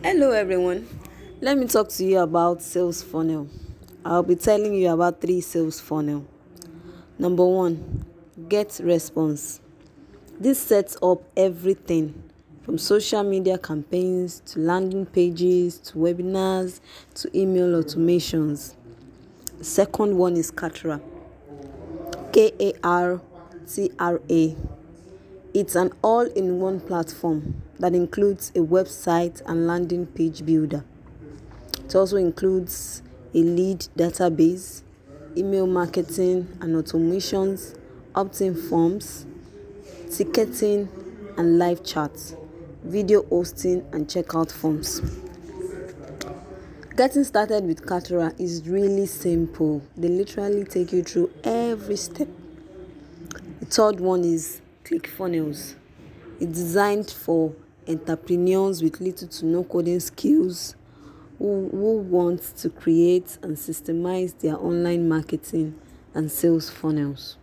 Hello everyone. Let me talk to you about sales funnel. I'll be telling you about three sales funnel. Number 1, get response. This sets up everything from social media campaigns to landing pages to webinars to email automations. The second one is Kartra. K A R T R A. It's an all in one platform that includes a website and landing page builder. It also includes a lead database, email marketing and automations, opt in forms, ticketing and live chats, video hosting and checkout forms. Getting started with Kartra is really simple. They literally take you through every step. The third one is ClickFunnels. It's designed for entrepreneurs with little to no coding skills who, who want to create and systemize their online marketing and sales funnels.